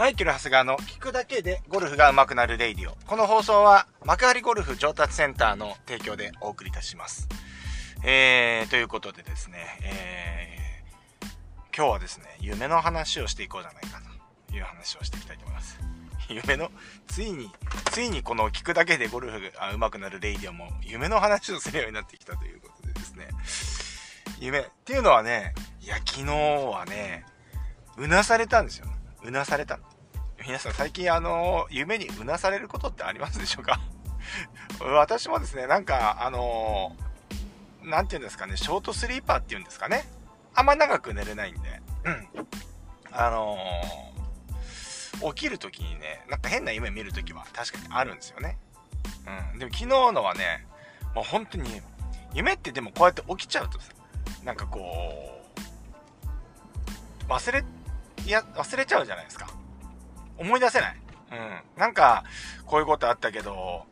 マイケル・ハスガーの聞くだけでゴルフが上手くなるレイディオ。この放送は幕張ゴルフ上達センターの提供でお送りいたします。えー、ということでですね、えー、今日はですね、夢の話をしていこうじゃないかという話をしていきたいと思います。夢の、ついに、ついにこの聞くだけでゴルフが上手くなるレイディオも夢の話をするようになってきたということでですね、夢、っていうのはね、いや、昨日はね、うなされたんですよ。うなされた。皆さん最近あの、夢にうなされることってありますでしょうか？私もですね、なんか、あのなんて言うんですかね、ショートスリーパーっていうんですかね。あんま長く寝れないんで、うん。あのー、起きるときにね、なんか変な夢見るときは確かにあるんですよね。うん。でも昨日のはね、もう本当に、夢ってでもこうやって起きちゃうとさ、なんかこう、忘れ、いや、忘れちゃうじゃないですか。思い出せない。うん。なんか、こういうことあったけど、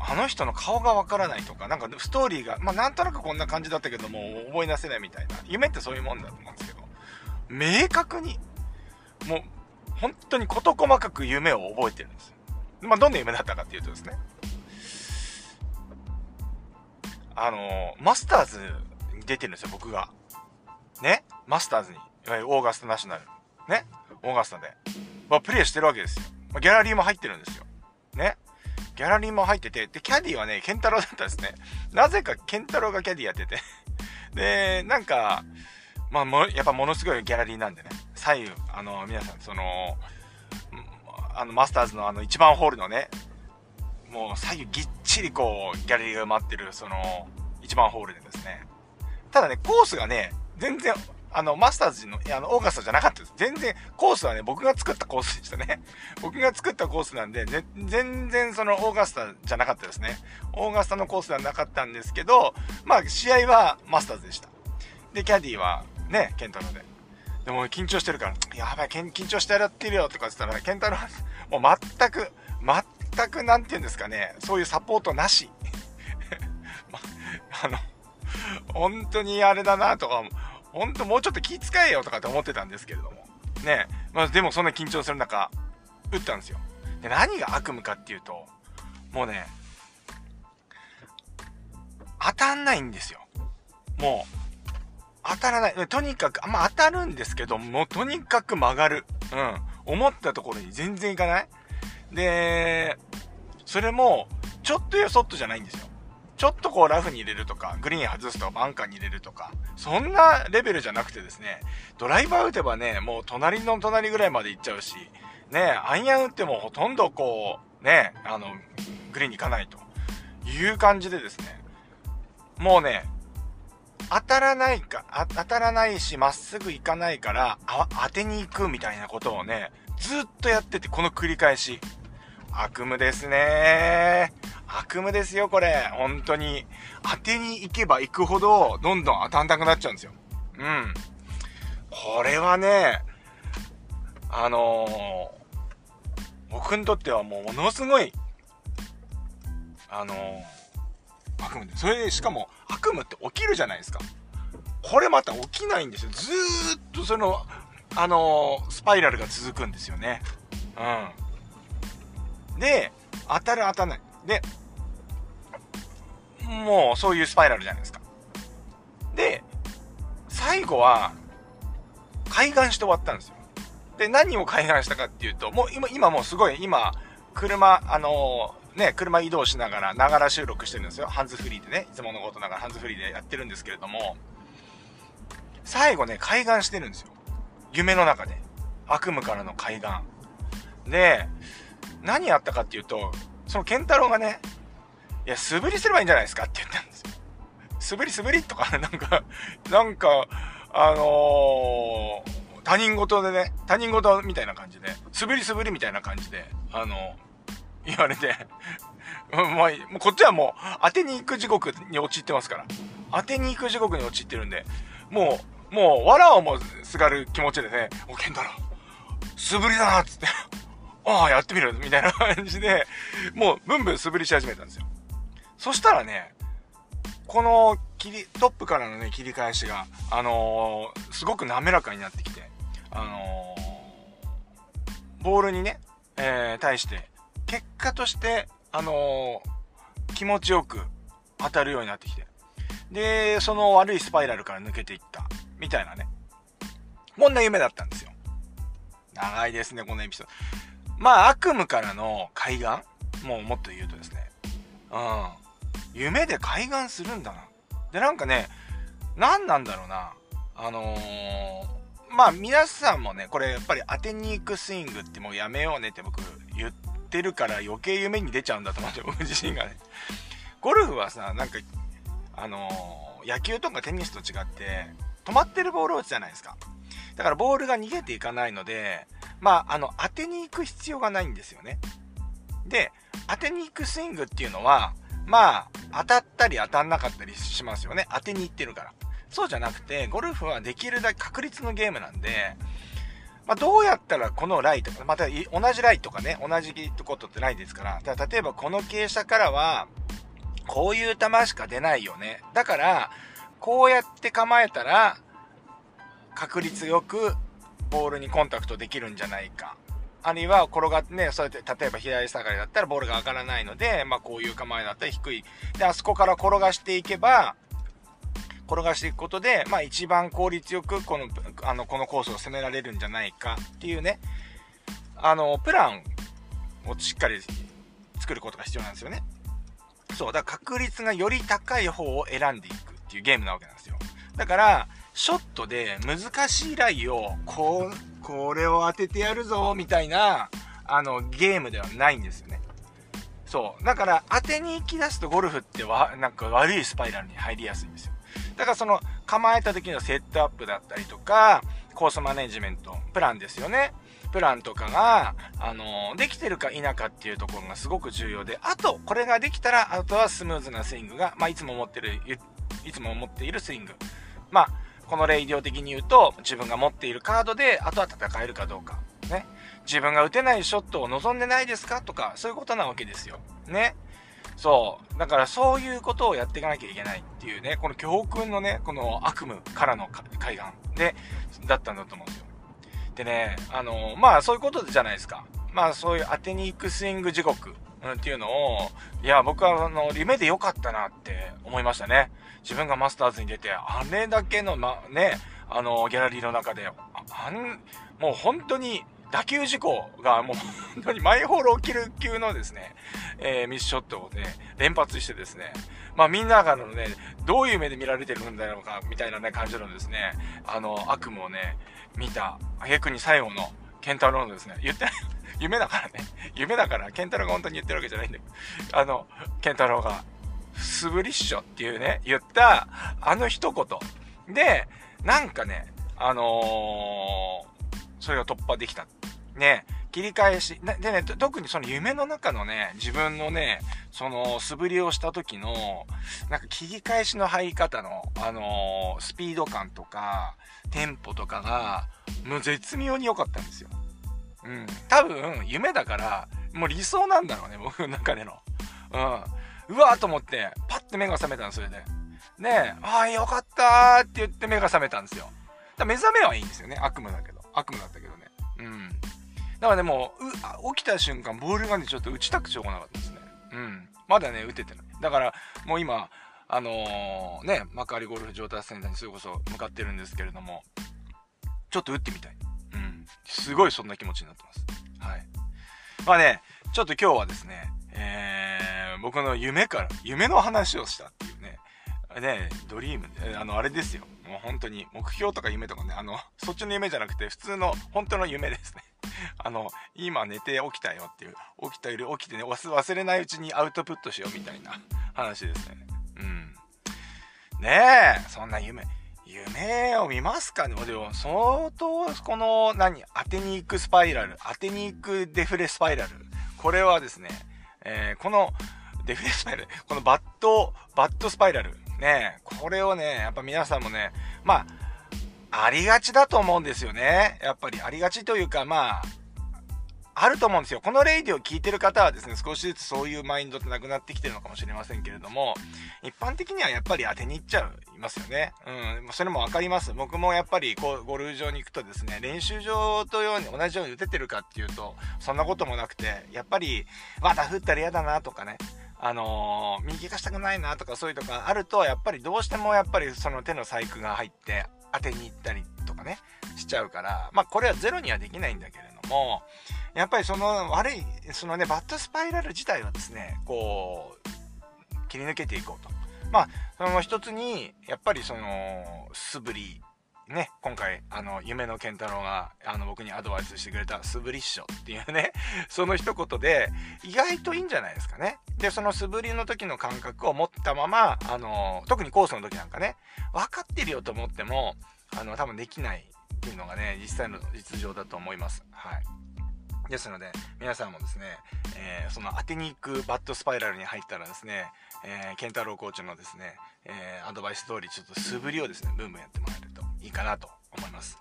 あの人の顔がわからないとか、なんかストーリーが、まあなんとなくこんな感じだったけども、思い出せないみたいな。夢ってそういうもんだと思うんですけど、明確に、もう、本当に事細かく夢を覚えてるんです。まあどんな夢だったかっていうとですね、あのマスターズに出てるんですよ、僕が。ね？マスターズに。いわゆるオーガスタナショナル。ねオーガスタで。まあ、プレイしてるわけですよ。まあ、ギャラリーも入ってるんですよ。ねギャラリーも入ってて、で、キャディはね、ケンタロウだったんですね。なぜかケンタロウがキャディやってて。で、なんか、まあ、も、やっぱものすごいギャラリーなんでね、左右、あの、皆さん、その、あの、マスターズのあの、一番ホールのね、もう左右ぎっちりこう、ギャラリーが埋まってる、その、一番ホールでですね。ただね、コースがね、全然あの、マスターズの、あの、オーガスタじゃなかったです。全然、コースはね、僕が作ったコースでしたね。僕が作ったコースなんで、ね、全然その、オーガスタじゃなかったですね。オーガスタのコースではなかったんですけど、まあ、試合はマスターズでした。で、キャディは、ね、ケンタロウで。でも、緊張してるから、やばい、緊張してやってるよ、とか言ったら、ケンタロウ、もう全く、全く、なんて言うんですかね、そういうサポートなし。あの、本当にあれだな、とか、ほんともうちょっと気遣えよとかって思ってたんですけれども。ねまあでもそんな緊張する中、打ったんですよ。で、何が悪夢かっていうと、もうね、当たんないんですよ。もう、当たらない。とにかく、まあ当たるんですけど、もうとにかく曲がる。うん。思ったところに全然いかない。で、それも、ちょっとよそっとじゃないんですよ。ちょっとこうラフに入れるとか、グリーン外すとか、バンカーに入れるとか、そんなレベルじゃなくてですね、ドライバー打てばね、もう隣の隣ぐらいまで行っちゃうし、ね、アイアン打ってもほとんどこう、ね、あの、グリーンに行かないという感じでですね、もうね、当たらないか、当たらないし、まっすぐ行かないから、当てに行くみたいなことをね、ずっとやってて、この繰り返し。悪夢ですね悪夢ですよ、これ。本当に。当てに行けば行くほど、どんどん当たんなくなっちゃうんですよ。うん。これはね、あのー、僕にとってはもうものすごい、あのー、悪夢で。それで、しかも悪夢って起きるじゃないですか。これまた起きないんですよ。ずーっとその、あのー、スパイラルが続くんですよね。うん。で、当たる当たらない。で、もうそういうスパイラルじゃないですか。で、最後は、開眼して終わったんですよ。で、何を開眼したかっていうと、もう今、今もうすごい、今、車、あのー、ね、車移動しながら、ながら収録してるんですよ。ハンズフリーでね、いつものことながらハンズフリーでやってるんですけれども、最後ね、開眼してるんですよ。夢の中で。悪夢からの開眼。で、何やったかっていうと、そのケンタロウがね、いや、素振りすればいいんじゃないですか？って言ったんですよ。素振り素振りとか、なんか、なんか、あのー、他人事でね、他人事みたいな感じで、素振り素振りみたいな感じで、あの言われて、まあ、もうこっちはもう、当てに行く地獄に陥ってますから。当てに行く地獄に陥ってるんで、もう、もう、わらをもすがる気持ちでね、お、けんだろ、素振りだなっつって、ああ、やってみるみたいな 感じで、もう、ブンブン素振りし始めたんですよ。そしたらね、この切り、トップからのね、切り返しが、あのー、すごく滑らかになってきて、あのボールにね、えー、対して、結果として、あの、気持ちよく当たるようになってきて。で、その悪いスパイラルから抜けていった。みたいなね。こんな夢だったんですよ。長いですね、このエピソード。まあ、悪夢からの海岸？もうもっと言うとですね。うん。夢で海岸するんだな。で、なんかね、何なんだろうな。あのーまあ皆さんもね、これやっぱり当てに行くスイングってもうやめようねって僕言ってるから余計夢に出ちゃうんだと思うんですよ、僕自身がね。ゴルフはさ、なんか、あのー、野球とかテニスと違って、止まってるボール落ちじゃないですか。だからボールが逃げていかないので、まあ、あの、当てに行く必要がないんですよね。で、当てに行くスイングっていうのは、まあ、当たったり当たんなかったりしますよね。当てに行ってるから。そうじゃなくて、ゴルフはできるだけ確率のゲームなんで、まあ、どうやったらこのライとか、また同じライとかね、同じことってないですから、だから例えばこの傾斜からは、こういう球しか出ないよね。だから、こうやって構えたら、確率よくボールにコンタクトできるんじゃないか。あるいは転がってね、そうやって、例えば左下がりだったらボールが上がらないので、まあこういう構えだったら低い。で、あそこから転がしていけば、転がしていくことで、まあ一番効率よくこの、あの、このコースを攻められるんじゃないかっていうね、あの、プランをしっかり作ることが必要なんですよね。そう、だから確率がより高い方を選んでいくっていうゲームなわけなんですよ。だから、ショットで難しいライを、こう、これを当ててやるぞ、みたいな、あの、ゲームではないんですよね。そう。だから、当てに行き出すとゴルフってわ、なんか悪いスパイラルに入りやすいんですよ。だからその構えた時のセットアップだったりとか、コースマネジメント、プランですよね。プランとかが、あのできてるか否かっていうところがすごく重要で、あと、これができたら、あとはスムーズなスイングが、まあ、いつも持ってる、いつも持っているスイング。まあ、このレイディオ的に言うと、自分が持っているカードで、あとは戦えるかどうか。ね。自分が打てないショットを望んでないですか？とか、そういうことなわけですよ。ね。そう。だからそういうことをやっていかなきゃいけないっていうね、この教訓のね、この悪夢からの海岸で、だったんだと思うんですよ。でね、あの、まあそういうことじゃないですか。まあそういう当てに行くスイング時刻、うん、っていうのを、いや、僕はあの、夢で良かったなって思いましたね。自分がマスターズに出て、あれだけの、ま、ね、あの、ギャラリーの中で、あん、もう本当に、打球事故がもう本当にマイホール起きる級のですね、えー、ミスショットをね、連発してですね、まあみんながのね、どういう目で見られてるんだろうか、みたいなね、感じのですね、あの、悪夢をね、見た、挙句に最後の、ケンタロウのですね、言ってない、夢だからね、夢だから、ケンタロウが本当に言ってるわけじゃないんだけど、あの、ケンタロウが、素振りっしょっていうね、言った、あの一言。で、なんかね、あのーそれが突破できた。ね、切り返し。でね、特にその夢の中のね、自分のね、その素振りをした時の、なんか切り返しの入り方の、あのー、スピード感とか、テンポとかが、もう絶妙に良かったんですよ。うん。多分、夢だから、もう理想なんだろうね、僕の中での。うん。うわーと思って、パッて目が覚めたの、それで。ねああ、よかったって言って目が覚めたんですよ。だ目覚めはいいんですよね、悪夢だけど。悪夢だったけどね。うん。だからでもう、起きた瞬間、ボールがね、ちょっと打ちたくちょうがなかったですね。うん。まだね、打ててない。だから、もう今、あのー、ね、幕張ゴルフ上達センターにそれこそ向かってるんですけれども、ちょっと打ってみたい。うん。すごいそんな気持ちになってます。はい。まあね、ちょっと今日はですね、えー、僕の夢から、夢の話をしたっていうね、ね、ドリーム、あの、あれですよ。もう本当に、目標とか夢とかね、あの、そっちの夢じゃなくて、普通の、本当の夢ですね。あの、今寝て起きたよっていう、起きたより起きてね、忘れないうちにアウトプットしようみたいな話ですね。うん。ねえ、そんな夢、夢を見ますかね？でも、相当、この、何、当てに行くスパイラル、当てに行くデフレスパイラル。これはですね、えー、この、デフレスパイラル、このバット、バットスパイラル。ね、これをね、やっぱ皆さんもね、まあ、ありがちだと思うんですよね。やっぱりありがちというか、まあ、あると思うんですよ。このレイディを聞いてる方はですね、少しずつそういうマインドってなくなってきてるのかもしれませんけれども、一般的にはやっぱり当てに行っちゃいますよね。うん、それもわかります。僕もやっぱりこう、ゴルフ場に行くとですね、練習場とように同じように打ててるかっていうと、そんなこともなくて、やっぱり、まだ降ったら嫌だなとかね、あのー、右がしたくないなとかそういうとかあると、やっぱりどうしてもやっぱりその手の細工が入って当てに行ったりとかね、しちゃうから、まあこれはゼロにはできないんだけれども、やっぱりその悪い、そのね、バッドスパイラル自体はですね、こう、切り抜けていこうと。まあ、その一つに、やっぱりその、素振り、ね、今回、あの、夢の健太郎が、あの、僕にアドバイスしてくれた素振りっしょっていうね、その一言で、意外といいんじゃないですかね。で、その素振りの時の感覚を持ったまま、あの、特にコースの時なんかね、分かってるよと思っても、あの、多分できないっていうのがね、実際の実情だと思います。はい。ですので、皆さんもですね、えー、その当てに行くバッドスパイラルに入ったらですね、えー、ケンタロウコーチのですね、えー、アドバイス通り、ちょっと素振りをですね、ブンブンやってもらえるといいかなと思います。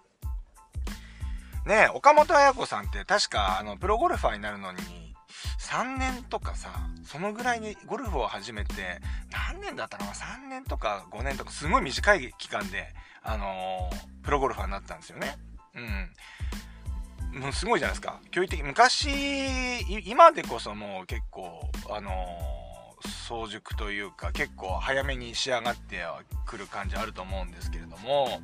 ね岡本彩子さんって確か、あの、プロゴルファーになるのに、3年とかさ、そのぐらいにゴルフを始めて、何年だったのか ?3 年とか5年とか、すごい短い期間で、あのー、プロゴルファーになったんですよね。うん。もうすごいじゃないですか。教育的。昔、今でこそもう結構、あのー、早熟というか、結構早めに仕上がってくる感じあると思うんですけれども、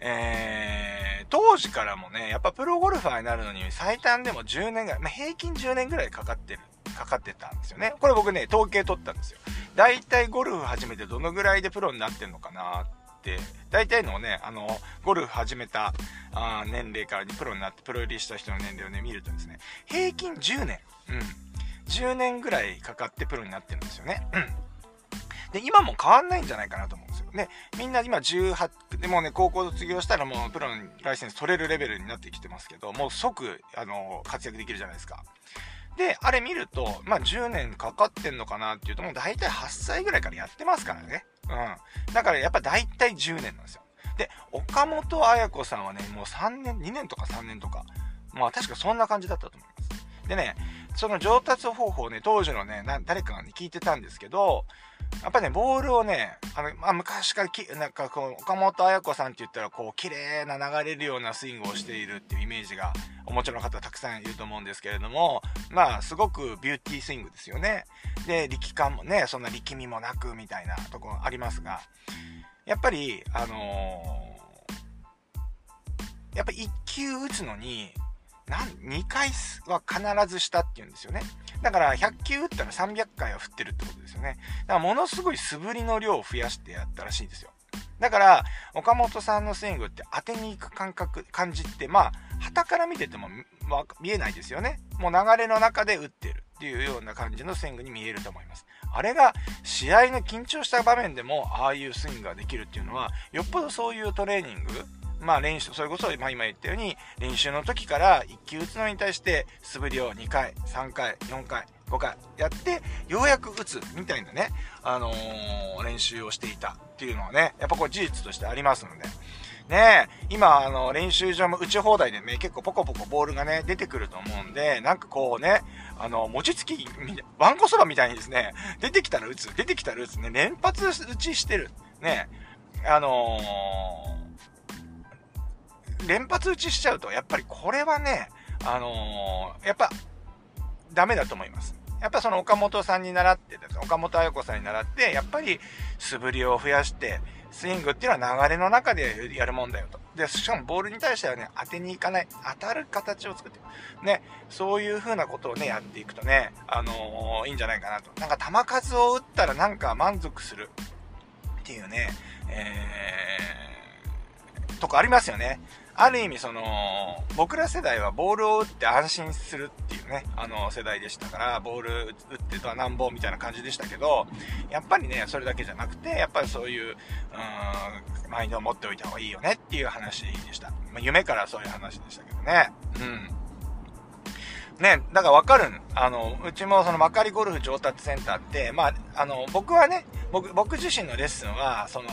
えー、当時からもね、やっぱプロゴルファーになるのに最短でも10年ぐらい、まあ、平均10年ぐらいかかってる、かかってたんですよね。これ僕ね、統計取ったんですよ。だいたいゴルフ始めてどのぐらいでプロになってんのかなって、大体のね、あの、ゴルフ始めたあ年齢からプロになって、プロ入りした人の年齢をね、見るとですね、平均10年、うん、10年ぐらいかかってプロになってるんですよね。うんで、今も変わんないんじゃないかなと思うんですよ。ね、みんな今18、でもね、高校卒業したらもうプロのライセンス取れるレベルになってきてますけど、もう即、あの、活躍できるじゃないですか。で、あれ見ると、まあ10年かかってんのかなっていうと、もう大体8歳ぐらいからやってますからね。うん。だからやっぱ大体10年なんですよ。で、岡本綾子さんはね、もう3年、2年とか3年とか、まあ確かそんな感じだったと思います。でね、その上達方法をね、当時のね、誰かがね、聞いてたんですけど、やっぱね、ボールをね、あの、まあ、昔からき、なんかこう、岡本綾子さんって言ったら、こう、綺麗な流れるようなスイングをしているっていうイメージが、お持ちの方たくさんいると思うんですけれども、まあ、すごくビューティースイングですよね。で、力感もね、そんな力みもなくみたいなところありますが、やっぱり、あのー、やっぱ1球打つのに、2回は必ずしたって言うんですよね。だから100球打ったら300回は振ってるってことですよね。だからものすごい素振りの量を増やしてやったらしいんですよ。だから、岡本さんのスイングって当てに行く感覚、感じって、まあ、旗から見てても見えないですよね。もう流れの中で打ってるっていうような感じのスイングに見えると思います。あれが試合の緊張した場面でもああいうスイングができるっていうのは、よっぽどそういうトレーニング、まあ練習、それこそ、まあ今言ったように、練習の時から1球打つのに対して素振りを2回、3回、4回、5回やって、ようやく打つみたいなね、あのー、練習をしていたっていうのはね、やっぱこれ事実としてありますので、ね今、あの、練習場も打ち放題でね、結構ポコポコボールがね、出てくると思うんで、なんかこうね、あの、餅つき、ワンコそばみたいにですね、出てきたら打つ、出てきたら打つね、連発打ちしてる。ね、あのー、連発打ちしちゃうと、やっぱりこれはね、あのー、やっぱ、ダメだと思います。やっぱその岡本さんに習ってです、岡本彩子さんに習って、やっぱり素振りを増やして、スイングっていうのは流れの中でやるもんだよと。で、しかもボールに対してはね、当てに行かない、当たる形を作ってね、そういう風なことをね、やっていくとね、あのー、いいんじゃないかなと。なんか球数を打ったらなんか満足するっていうね、えー、とこありますよね。ある意味その、僕ら世代はボールを打って安心するっていうね、あの世代でしたから、ボール打ってとはなんぼみたいな感じでしたけど、やっぱりね、それだけじゃなくて、やっぱりそういう、うーん、マインドを持っておいた方がいいよねっていう話でした。まあ、夢からそういう話でしたけどね。うん。ね、だからわかるあの、うちもそのまかりゴルフ上達センターって、まあ、あの、僕はね、僕、僕自身のレッスンは、その、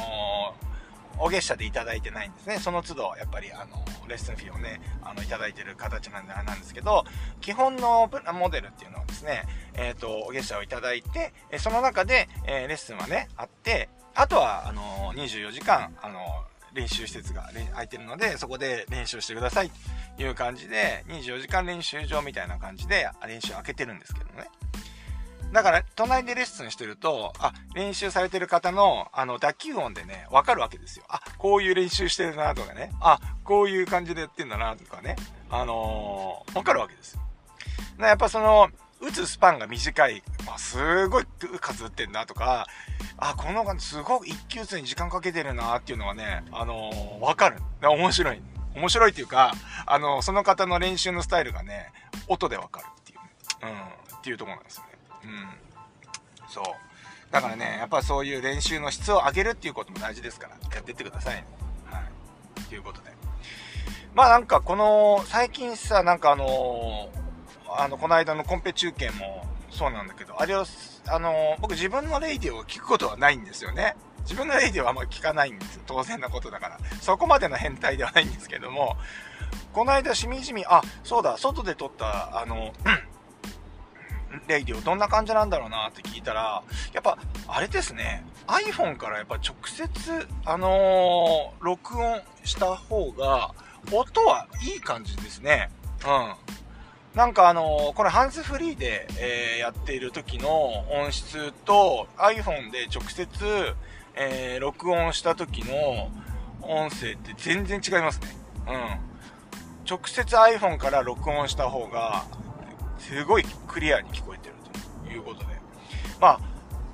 お月謝でいただいてないんですね。その都度、やっぱり、あの、レッスンフィーをね、あの、いただいてる形なんで、なんですけど、基本のモデルっていうのはですね、えっ、ー、と、お月謝をいただいて、その中で、えー、レッスンはね、あって、あとは、あの、24時間、あの、練習施設が空いてるので、そこで練習してくださいという感じで、24時間練習場みたいな感じで練習を開けてるんですけどね。だから、隣でレッスンしてると、あ、練習されてる方の、あの、打球音でね、わかるわけですよ。あ、こういう練習してるなとかね。あ、こういう感じでやってんだなとかね。あのー、わかるわけですよ。やっぱその、打つスパンが短い。あ、すごい数打ってんなとか、あ、このすごく一球打つに時間かけてるなっていうのがね、あのー、わかる。面白い。面白いっていうか、あの、その方の練習のスタイルがね、音でわかるっていう、うん、っていうところなんですよね。うん。そう。だからね、やっぱそういう練習の質を上げるっていうことも大事ですから、やってってください、はい。ということで。まあなんかこの、最近さ、なんかあのー、あの、この間のコンペ中継もそうなんだけど、あれを、あのー、僕自分のレイディオを聞くことはないんですよね。自分のレイディオはあんまり聞かないんですよ。当然なことだから。そこまでの変態ではないんですけども、この間しみじみ、あ、そうだ、外で撮った、あの、レイディオどんな感じなんだろうなって聞いたら、やっぱ、あれですね、iPhone からやっぱ直接、あのー、録音した方が、音はいい感じですね。うん。なんかあの、これハンズフリーで、えー、やっている時の音質と iPhone で直接、えー、録音した時の音声って全然違いますね。うん。直接 iPhone から録音した方が、すごいクリアに聞こえてるということで。まあ、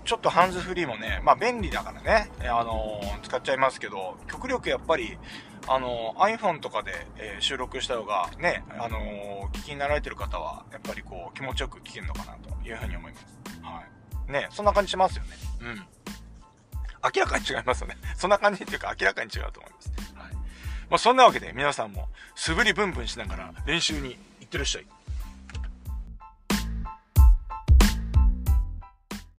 ちょっとハンズフリーもね、まあ便利だからね、あのー、使っちゃいますけど、極力やっぱり、あのー、iPhone とかで、えー、収録した方がね、あの聞きになられてる方は、やっぱりこう、気持ちよく聞けるのかなというふうに思います。はい。ね、そんな感じしますよね。うん。明らかに違いますよね。そんな感じっていうか明らかに違うと思います。はい。まあそんなわけで皆さんも素振りブンブンしながら練習に行ってらっしゃい。